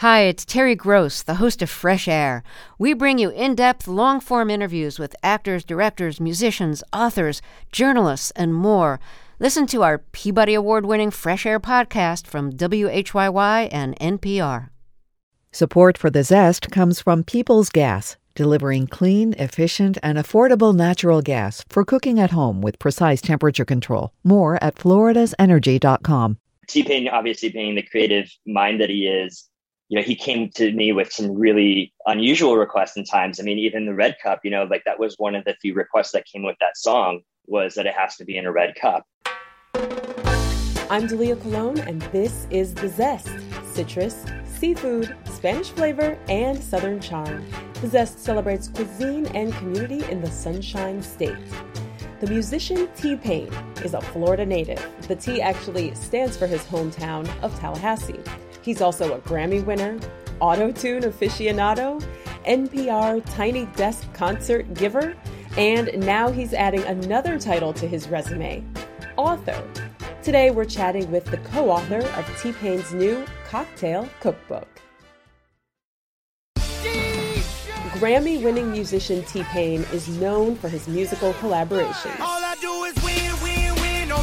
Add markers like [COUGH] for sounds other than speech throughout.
Hi, it's Terry Gross, the host of Fresh Air. We bring you in depth, long form interviews with actors, directors, musicians, authors, journalists, and more. Listen to our Peabody Award winning Fresh Air podcast from WHYY and NPR. Support for the Zest comes from Peoples Gas, delivering clean, efficient, and affordable natural gas for cooking at home with precise temperature control. More at floridasenergy.com. T Pain, obviously being the creative mind that he is, you know, he came to me with some really unusual requests in times. I mean, even the red cup, you know, like that was one of the few requests that came with that song was that it has to be in a red cup. I'm Dalia Colon, and this is The Zest citrus, seafood, Spanish flavor, and Southern charm. The Zest celebrates cuisine and community in the Sunshine State. The musician T Pain is a Florida native. The T actually stands for his hometown of Tallahassee. He's also a Grammy winner, auto tune aficionado, NPR Tiny Desk concert giver, and now he's adding another title to his resume author. Today we're chatting with the co author of T Pain's new cocktail cookbook. Grammy winning musician T Pain is known for his musical collaborations. Win, win, win, no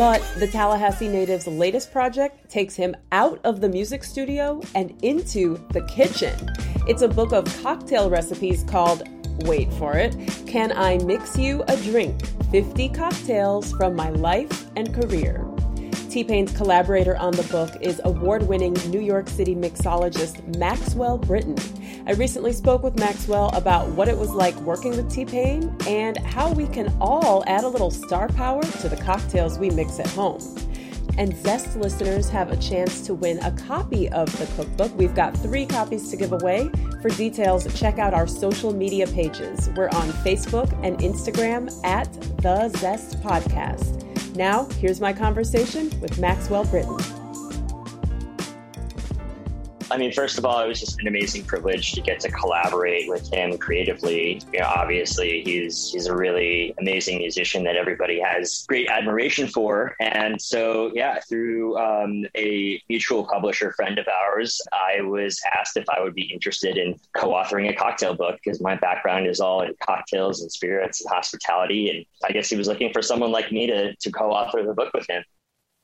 But the Tallahassee native's latest project takes him out of the music studio and into the kitchen. It's a book of cocktail recipes called, wait for it, Can I Mix You a Drink? 50 Cocktails from My Life and Career. T Pain's collaborator on the book is award winning New York City mixologist Maxwell Britten. I recently spoke with Maxwell about what it was like working with T Pain and how we can all add a little star power to the cocktails we mix at home. And Zest listeners have a chance to win a copy of the cookbook. We've got three copies to give away. For details, check out our social media pages. We're on Facebook and Instagram at The Zest Podcast. Now, here's my conversation with Maxwell Britten. I mean, first of all, it was just an amazing privilege to get to collaborate with him creatively. You know, obviously, he's he's a really amazing musician that everybody has great admiration for. And so, yeah, through um, a mutual publisher friend of ours, I was asked if I would be interested in co-authoring a cocktail book because my background is all in cocktails and spirits and hospitality. And I guess he was looking for someone like me to to co-author the book with him.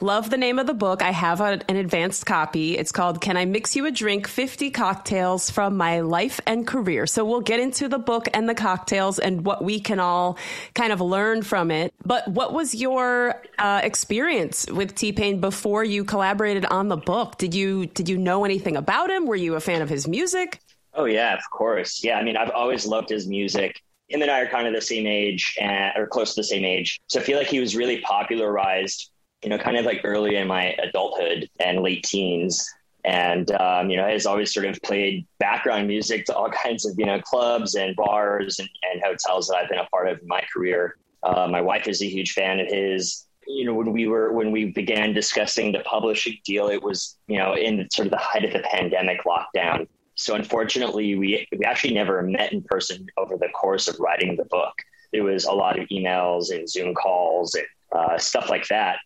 Love the name of the book. I have a, an advanced copy. It's called Can I Mix You a Drink 50 Cocktails from My Life and Career. So we'll get into the book and the cocktails and what we can all kind of learn from it. But what was your uh, experience with T Pain before you collaborated on the book? Did you did you know anything about him? Were you a fan of his music? Oh yeah, of course. Yeah, I mean, I've always loved his music. Him and I are kind of the same age, and, or close to the same age. So I feel like he was really popularized you know, kind of like early in my adulthood and late teens. And, um, you know, has always sort of played background music to all [LAUGHS] kinds of, you know, clubs and bars and, and hotels that I've been a part of in my career. Uh, my wife is a huge fan of his. You know, when we were, when we began discussing the publishing deal, it was, you know, in sort of the height of the pandemic lockdown. So unfortunately, we, we actually never met in person over the course of writing the book. It was a lot of emails and Zoom calls and uh, stuff like that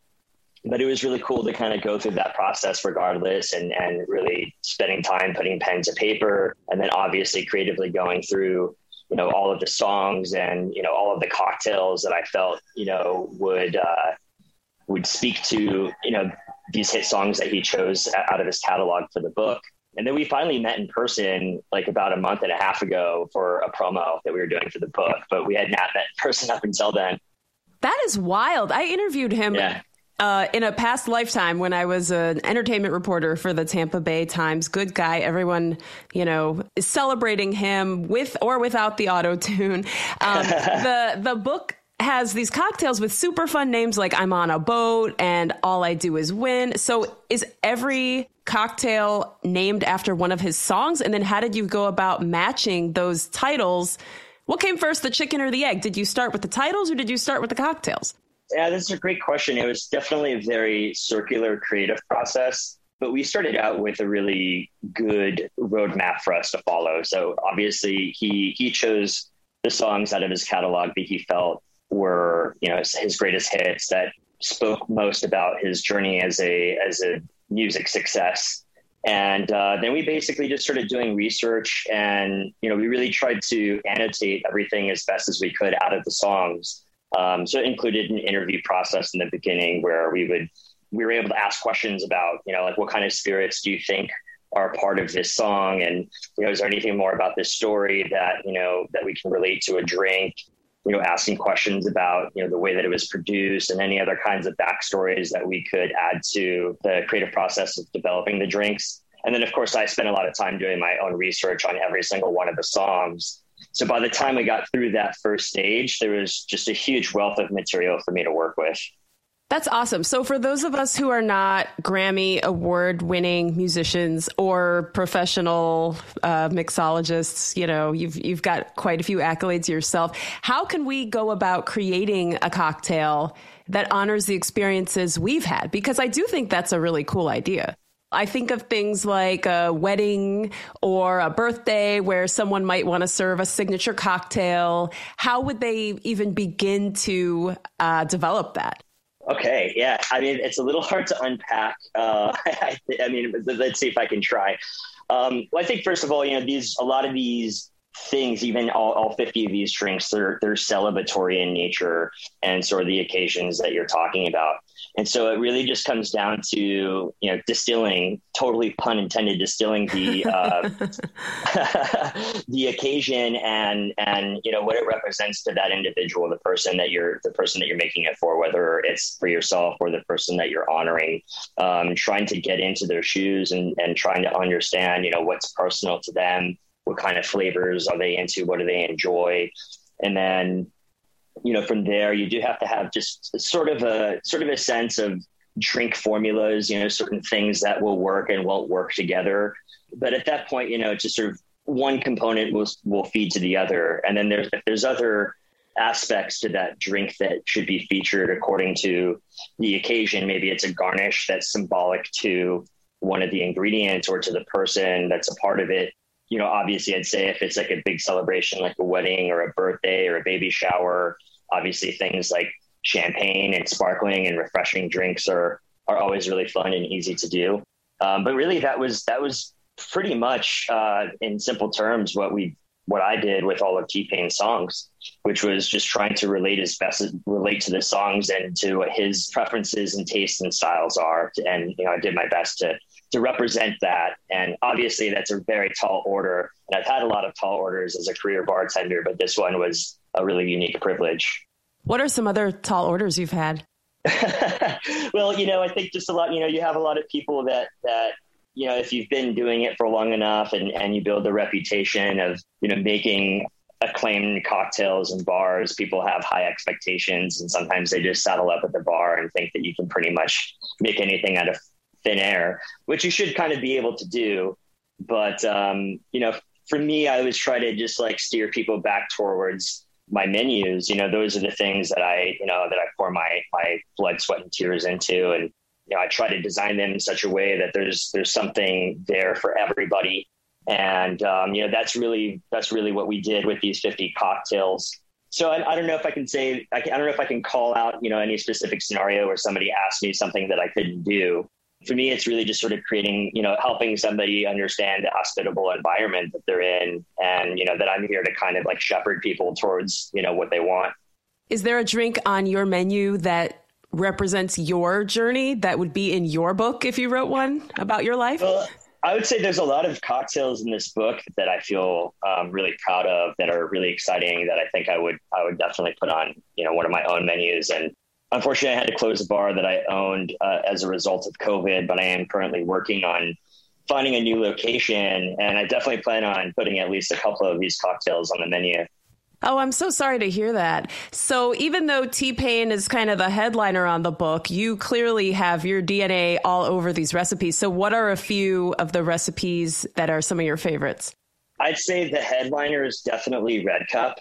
but it was really cool to kind of go through that process regardless and, and really spending time putting pen to paper and then obviously creatively going through you know all of the songs and you know all of the cocktails that i felt you know would uh, would speak to you know these hit songs that he chose out of his catalog for the book and then we finally met in person like about a month and a half ago for a promo that we were doing for the book but we had not met in person up until then That is wild. I interviewed him Yeah. Uh, in a past lifetime, when I was an entertainment reporter for the Tampa Bay Times, good guy, everyone, you know, is celebrating him with or without the auto tune. [LAUGHS] Um, the the book has these cocktails with super fun names like I'm on a boat and all I do is win. So is every cocktail named after one of his songs? And then how did you go about matching those titles? What came first, the chicken or the egg? Did you start with the titles or did you start with the cocktails? Yeah, that's a great question. It was definitely a very circular creative process, but we started out with a really good roadmap for us to follow. So obviously, he he chose the songs out of his catalog that he felt were you know his, his greatest hits that spoke most about his journey as a as a music success. And uh, then we basically just started doing research, and you know we really tried to annotate everything as best as we could out of the songs. Um, so it included an interview process in the beginning where we would we were able to ask questions about you know like what kind of spirits do you think are part of this song, and you know is there anything more about this story that you know that we can relate to a drink? you know, asking questions about, you know, the way that it was produced and any other kinds of backstories that we could add to the creative process of developing the drinks. And then, of course, I spent a lot of time doing my own research on every single one of the songs. So by the time we got through that first stage, there was just a huge wealth of material for me to work with. That's awesome. So, for those of us who are not Grammy award winning musicians or professional uh, mixologists, you know, you've, you've got quite a few accolades yourself. How can we go about creating a cocktail that honors the experiences we've had? Because I do think that's a really cool idea. I think of things like a wedding or a birthday where someone might want to serve a signature cocktail. How would they even begin to uh, develop that? Okay, yeah. I mean, it's a little [LAUGHS] hard to unpack. Uh, [LAUGHS] I, I, mean, let's see if I can try. Um, well, I think first of all, you know, these a lot of these things, even all, all 50 of these drinks, they're, they're celebratory in nature and sort of the occasions that you're talking about. And so it really just comes down to, you know, distilling, totally pun intended, distilling the, uh, [LAUGHS] the occasion and, and, you know, what it represents to that individual, the person that you're, the person that you're making it for, whether it's for yourself or the person that you're honoring, um, trying to get into their shoes and, and trying to understand, you know, what's personal to them what kind of flavors are they into what do they enjoy. And then you know from there you do have to have just sort of a sort of a sense of drink formulas you know certain things that will work and won't work together. But at that point you know just sort of one component will will feed to the other. And then there's there's other aspects to that drink that should be featured according to the occasion maybe it's a garnish that's symbolic to one of the ingredients or to the person that's a part of it you know, obviously, I'd say if it's like a big celebration, like a wedding or a birthday or a baby shower, obviously things like champagne and sparkling and refreshing drinks are are always really fun and easy to do. Um, but really, that was that was pretty much uh, in simple terms what we what I did with all of T Pain's songs, which was just trying to relate as best relate to the songs and to what his preferences and tastes and styles are. And you know, I did my best to to represent that. And obviously, that's a very tall order. And I've had a lot of tall orders as a career bartender, but this one was a really unique privilege. What are some other tall orders you've had? [LAUGHS] well, you know, I think just a lot, you know, you have a lot of people that, that, you know, if you've been doing it for long enough and, and you build the reputation of, you know, making acclaimed cocktails and bars, people have high expectations and sometimes they just saddle up at the bar and think that you can pretty much make anything out of thin air, which you should kind of be able to do. But um, you know, for me, I always try to just like steer people back towards my menus. You know, those are the things that I, you know, that I pour my my blood, sweat, and tears into, and you know, I try to design them in such a way that there's there's something there for everybody. And um, you know, that's really that's really what we did with these 50 cocktails. So I, I don't know if I can say I, can, I don't know if I can call out you know any specific scenario where somebody asked me something that I couldn't do for me, it's really just sort of creating, you know, helping somebody understand the hospitable environment that they're in, and you know that I'm here to kind of like shepherd people towards, you know, what they want. Is there a drink on your menu that represents your journey that would be in your book if you wrote one about your life? Well, I would say there's a lot of cocktails in this book that I feel um, really proud of, that are really exciting, that I think I would I would definitely put on, you know, one of my own menus. And unfortunately, I had to close a bar that I owned uh, as a result of COVID, but I am currently working on finding a new location. And I definitely plan on putting at least a couple of these cocktails on the menu. Oh, I'm so sorry to hear that. So, even though T Pain is kind of the headliner on the book, you clearly have your DNA all over these recipes. So, what are a few of the recipes that are some of your favorites? I'd say the headliner is definitely Red Cup.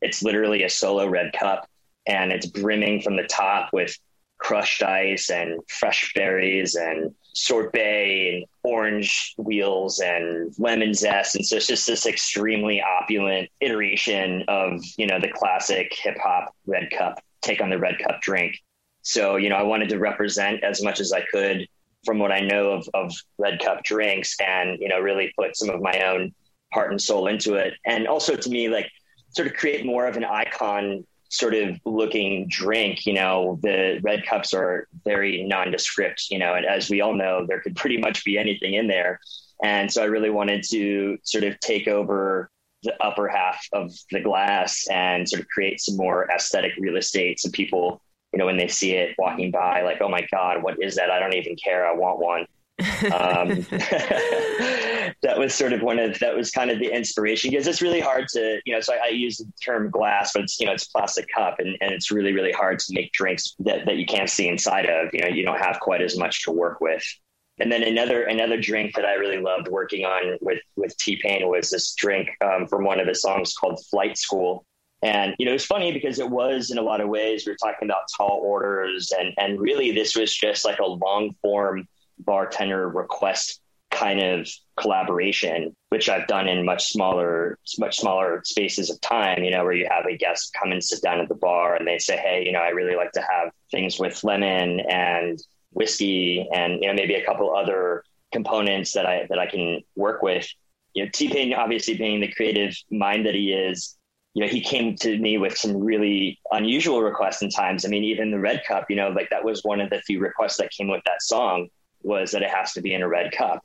It's literally a solo Red Cup, and it's brimming from the top with crushed ice and fresh berries and sorbet and orange wheels and lemon zest. And so it's just this extremely opulent iteration of, you know, the classic hip hop red cup, take on the red cup drink. So, you know, I wanted to represent as much as I could from what I know of, of red cup drinks and, you know, really put some of my own heart and soul into it. And also to me, like sort of create more of an icon sort of looking drink, you know, the red cups are very nondescript, you know, and as we all know, there could pretty much be anything in there. And so I really wanted to sort of take over the upper half of the glass and sort of create some more aesthetic real estate. So people, you know, when they see it walking by, like, oh my God, what is that? I don't even care. I want one um, [LAUGHS] [LAUGHS] that was sort of one of that was kind of the inspiration because it's really hard to you know so I, I, use the term glass but it's you know it's plastic cup and, and it's really really hard to make drinks that, that you can't see inside of you know you don't have quite as much to work with and then another another drink that I really loved working on with with T Pain was this drink um, from one of his songs called Flight School. And you know, it's funny because it was in a lot of ways we were talking about tall orders, and and really this was just like a long form bartender request kind of collaboration, which I've done in much smaller, much smaller spaces of time, you know, where you have a guest come and sit down at the bar and they say, Hey, you know, I really like to have things with lemon and whiskey and, you know, maybe a couple other components that I, that I can work with. You know, T-Pain obviously being the creative mind that he is, you know, he came to me with some really unusual requests in times. I mean, even the red cup, you know, like that was one of the few requests that came with that song was that it has to be in a red cup.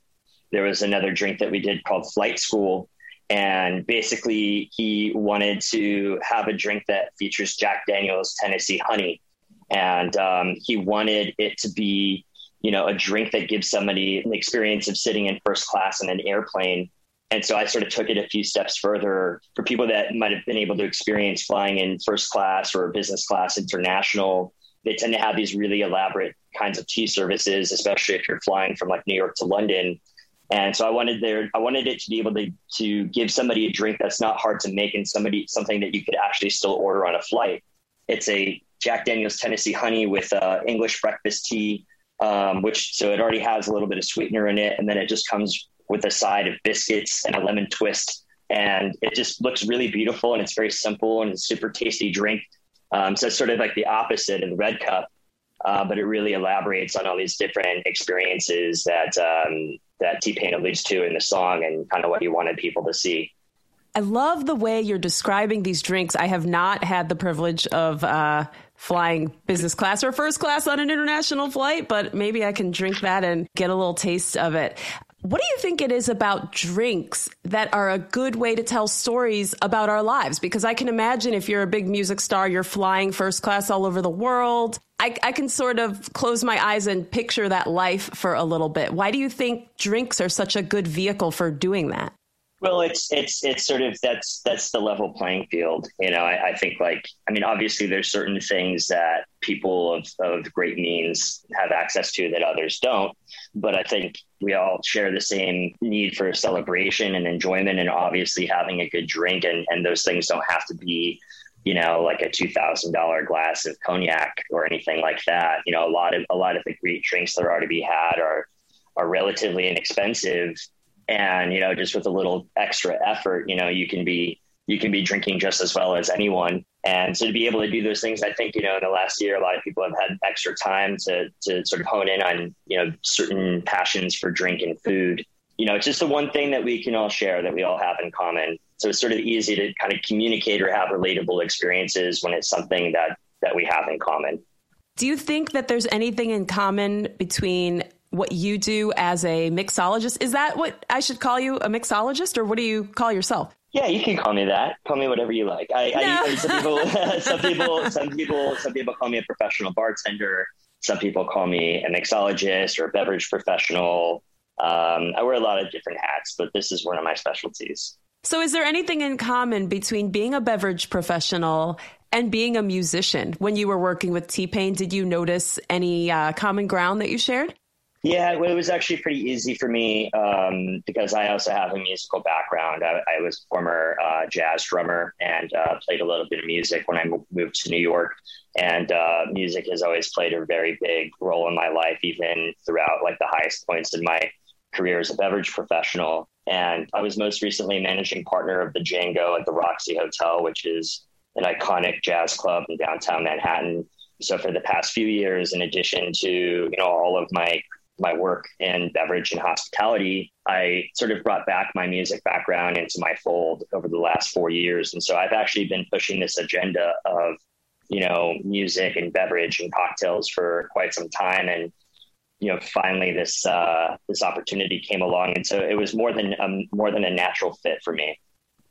There was another drink that we did called Flight School. And basically, he wanted to have a drink that features Jack Daniels Tennessee Honey. And um, he wanted it to be, you know, a drink that gives somebody an experience of sitting in first class in an airplane. And so I sort of took it a few steps further for people that might have been able to experience flying in first class or business class international. They tend to have these really elaborate kinds of tea services, especially if you're flying from like New York to London. And so I wanted there, I wanted it to be able to to give somebody a drink that's not hard to make and somebody something that you could actually still order on a flight. It's a Jack Daniel's Tennessee Honey with uh, English breakfast tea, um, which so it already has a little bit of sweetener in it, and then it just comes with a side of biscuits and a lemon twist, and it just looks really beautiful and it's very simple and it's super tasty drink. Um, so it's sort of like the opposite of the red cup uh, but it really elaborates on all these different experiences that um, that T Pain alludes to in the song and kind of what he wanted people to see. I love the way you're describing these drinks. I have not had the privilege of uh, flying business class or first class on an international flight, but maybe I can drink that and get a little taste of it. What do you think it is about drinks that are a good way to tell stories about our lives? Because I can imagine if you're a big music star, you're flying first class all over the world. I, I, can sort of close my eyes and picture that life for a little bit. Why do you think drinks are such a good vehicle for doing that? Well, it's it's it's sort of that's that's the level playing field. You know, I, I think like I mean, obviously there's certain things that people of, of great means have access to that others don't. But I think we all share the same need for celebration and enjoyment and obviously having a good drink and, and those things don't have to be you know, like a two thousand dollar glass of cognac or anything like that. You know, a lot of a lot of the great drinks that are to be had are are relatively inexpensive, and you know, just with a little extra effort, you know, you can be you can be drinking just as well as anyone. And so to be able to do those things, I think you know, in the last year, a lot of people have had extra time to to sort of hone in on you know certain passions for drink and food. You know, it's just the one thing that we can all share that we all have in common so it's sort of easy to kind of communicate or have relatable experiences when it's something that that we have in common. Do you think that there's anything in common between what you do as a mixologist? Is that what I should call you, a mixologist, or what do you call yourself? Yeah, you can call me that. Call me whatever you like. I, no. I some people, [LAUGHS] [LAUGHS] some people, some people, some people call me a professional bartender. Some people call me a mixologist or a beverage professional. Um, I wear a lot of different hats, but this is one of my specialties. So, is there anything in common between being a beverage professional and being a musician? When you were working with T Pain, did you notice any uh, common ground that you shared? Yeah, well, it was actually pretty easy for me um, because I also have a musical background. I, I was a former uh, jazz drummer and uh, played a little bit of music when I moved to New York. And uh, music has always played a very big role in my life, even throughout like the highest points in my career as a beverage professional. And I was most recently managing partner of the Django at the Roxy Hotel, which is an iconic jazz club in downtown Manhattan. So for the past few years, in addition to you know all of my my work in beverage and hospitality, I sort of brought back my music background into my fold over the last four years. And so I've actually been pushing this agenda of, you know, music and beverage and cocktails for quite some time. And, you know, finally this, uh, this opportunity came along. And so it was more than, um, more than a natural fit for me.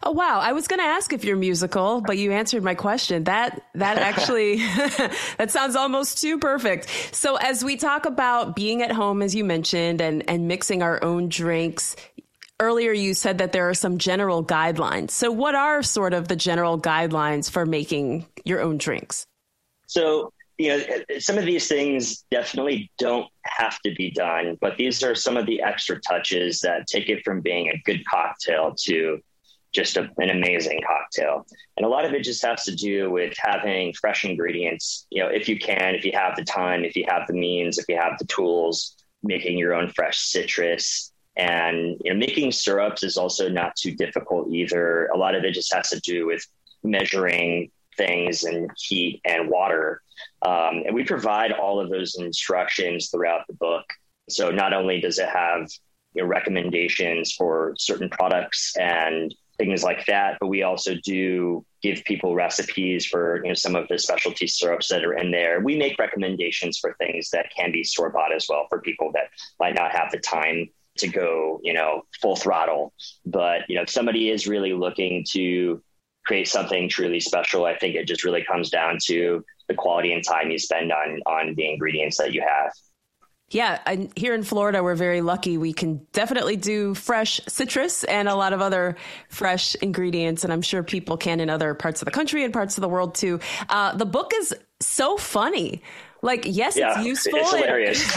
Oh wow, I was going to ask if you're musical, but you answered my question. That that actually [LAUGHS] [LAUGHS] that sounds almost too perfect. So as we talk about being at home as you mentioned and and mixing our own drinks, earlier you said that there are some general guidelines. So what are sort of the general guidelines for making your own drinks? So, you know, some of these things definitely don't have to be done, but these are some of the extra touches that take it from being a good cocktail to just a, an amazing cocktail. And a lot of it just has to do with having fresh ingredients. You know, if you can, if you have the time, if you have the means, if you have the tools, making your own fresh citrus. And you know, making syrups is also not too difficult either. A lot of it just has to do with measuring things and heat and water. Um, and we provide all of those instructions throughout the book. So not only does it have you know, recommendations for certain products and things like that. But we also do give people recipes for you know some of the specialty syrups that are in there. We make recommendations for things that can be store bought as well for people that might not have the time to go you know full throttle. But you know if somebody is really looking to create something truly special, I think it just really comes down to the quality and time you spend on on the ingredients that you have. Yeah, and here in Florida, we're very lucky. We can definitely do fresh citrus and a lot of other fresh ingredients, and I'm sure people can in other parts of the country and parts of the world too. Uh, the book is so funny. Like, yes, yeah, it's useful. It's hilarious. [LAUGHS]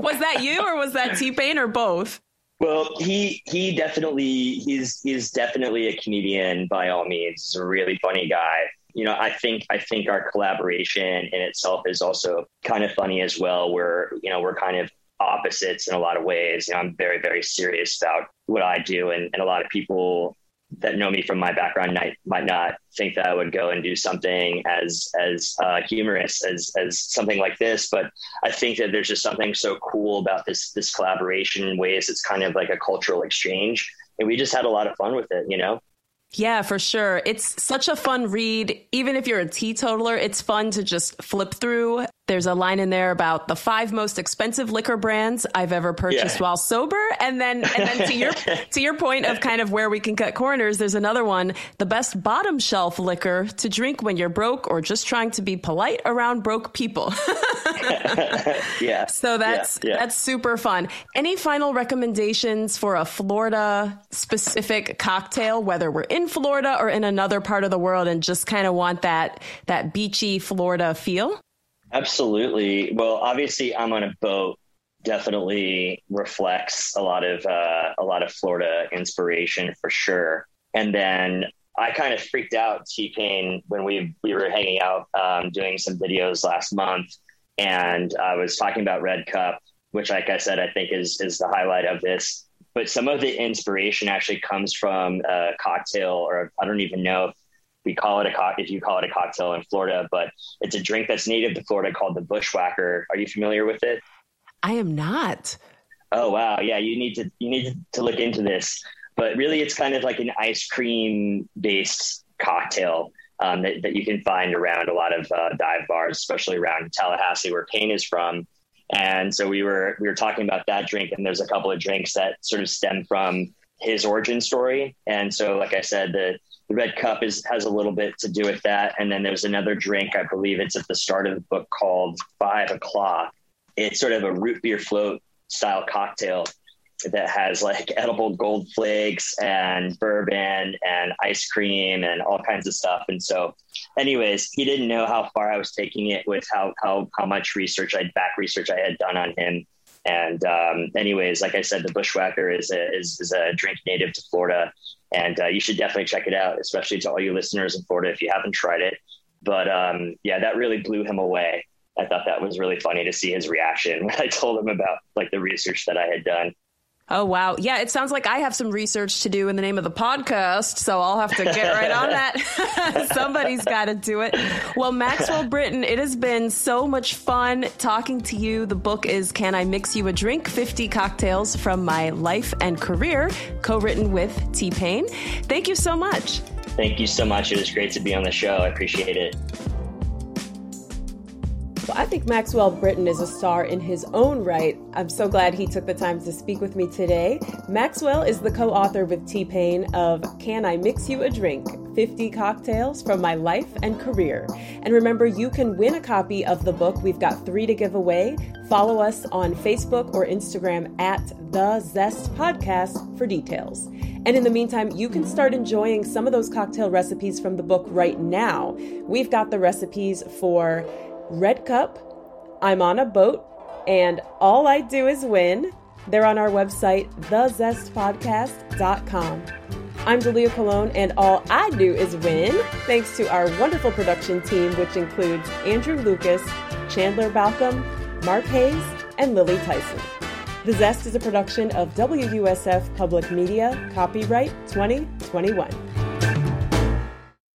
was that you, or was that T Pain, or both? Well, he he definitely he's he's definitely a comedian by all means. He's a really funny guy you know, I think I think our collaboration in itself is also kind of funny as well. Where you know we're kind of opposites in a lot of ways. You know, I'm very very serious about what I do, and, and a lot of people that know me from my background might might not think that I would go and do something as as uh, humorous as as something like this. But I think that there's just something so cool about this this collaboration in ways it's kind of like a cultural exchange, and we just had a lot of fun with it. You know. Yeah, for sure. It's such a fun read. Even if you're a teetotaler, it's fun to just flip through. There's a line in there about the five most expensive liquor brands I've ever purchased yeah. while sober. And then, and then to your, to your point of kind of where we can cut corners, there's another one, the best bottom shelf liquor to drink when you're broke or just trying to be polite around broke people. [LAUGHS] yeah. So that's, yeah, yeah. that's super fun. Any final recommendations for a Florida specific cocktail, whether we're in Florida or in another part of the world and just kind of want that, that beachy Florida feel? Absolutely. Well, obviously, I'm on a boat. Definitely reflects a lot of uh, a lot of Florida inspiration for sure. And then I kind of freaked out T Pain when we we were hanging out um, doing some videos last month, and I was talking about Red Cup, which, like I said, I think is is the highlight of this. But some of the inspiration actually comes from a cocktail, or I don't even know if we call it a co- if you call it a cocktail in Florida, but it's a drink that's native to Florida called the Bushwhacker. Are you familiar with it? I am not. Oh wow, yeah, you need to you need to look into this. But really, it's kind of like an ice cream based cocktail um, that, that you can find around a lot of uh, dive bars, especially around Tallahassee, where Pain is from. And so we were we were talking about that drink, and there's a couple of drinks that sort of stem from his origin story. And so, like I said, the, the red cup is has a little bit to do with that. And then there's another drink, I believe it's at the start of the book called Five O'clock. It's sort of a root beer float style cocktail that has like [LAUGHS] edible gold flakes and bourbon and ice cream and all kinds of stuff. And so, anyways, he didn't know how far I was taking it with how how how much research I back research I had done on him. And um, anyways, like I said, the Bushwhacker is a is, is a drink native to Florida, and uh, you should definitely check it out, especially to all you listeners in Florida if you haven't tried it. But um, yeah, that really blew him away. I thought that was really funny to see his reaction [LAUGHS] when I told him about like the research that I had done. Oh, wow. Yeah, it sounds like I have some research to do in the name of the podcast, so I'll have to get right on that. [LAUGHS] Somebody's got to do it. Well, Maxwell Britten, it has been so much fun talking to you. The book is Can I Mix You a Drink? 50 Cocktails from My Life and Career, co written with T Pain. Thank you so much. Thank you so much. It was great to be on the show. I appreciate it. Well, I think Maxwell Britten is a star in his own right. I'm so glad he took the time to speak with me today. Maxwell is the co author with T Pain of Can I Mix You a Drink? 50 Cocktails from My Life and Career. And remember, you can win a copy of the book. We've got three to give away. Follow us on Facebook or Instagram at The Zest Podcast for details. And in the meantime, you can start enjoying some of those cocktail recipes from the book right now. We've got the recipes for Red Cup, I'm on a boat, and All I Do Is Win. They're on our website, thezestpodcast.com. I'm Dalia Colon, and all I do is win, thanks to our wonderful production team, which includes Andrew Lucas, Chandler Balcom, Mark Hayes, and Lily Tyson. The Zest is a production of WUSF Public Media, copyright 2021.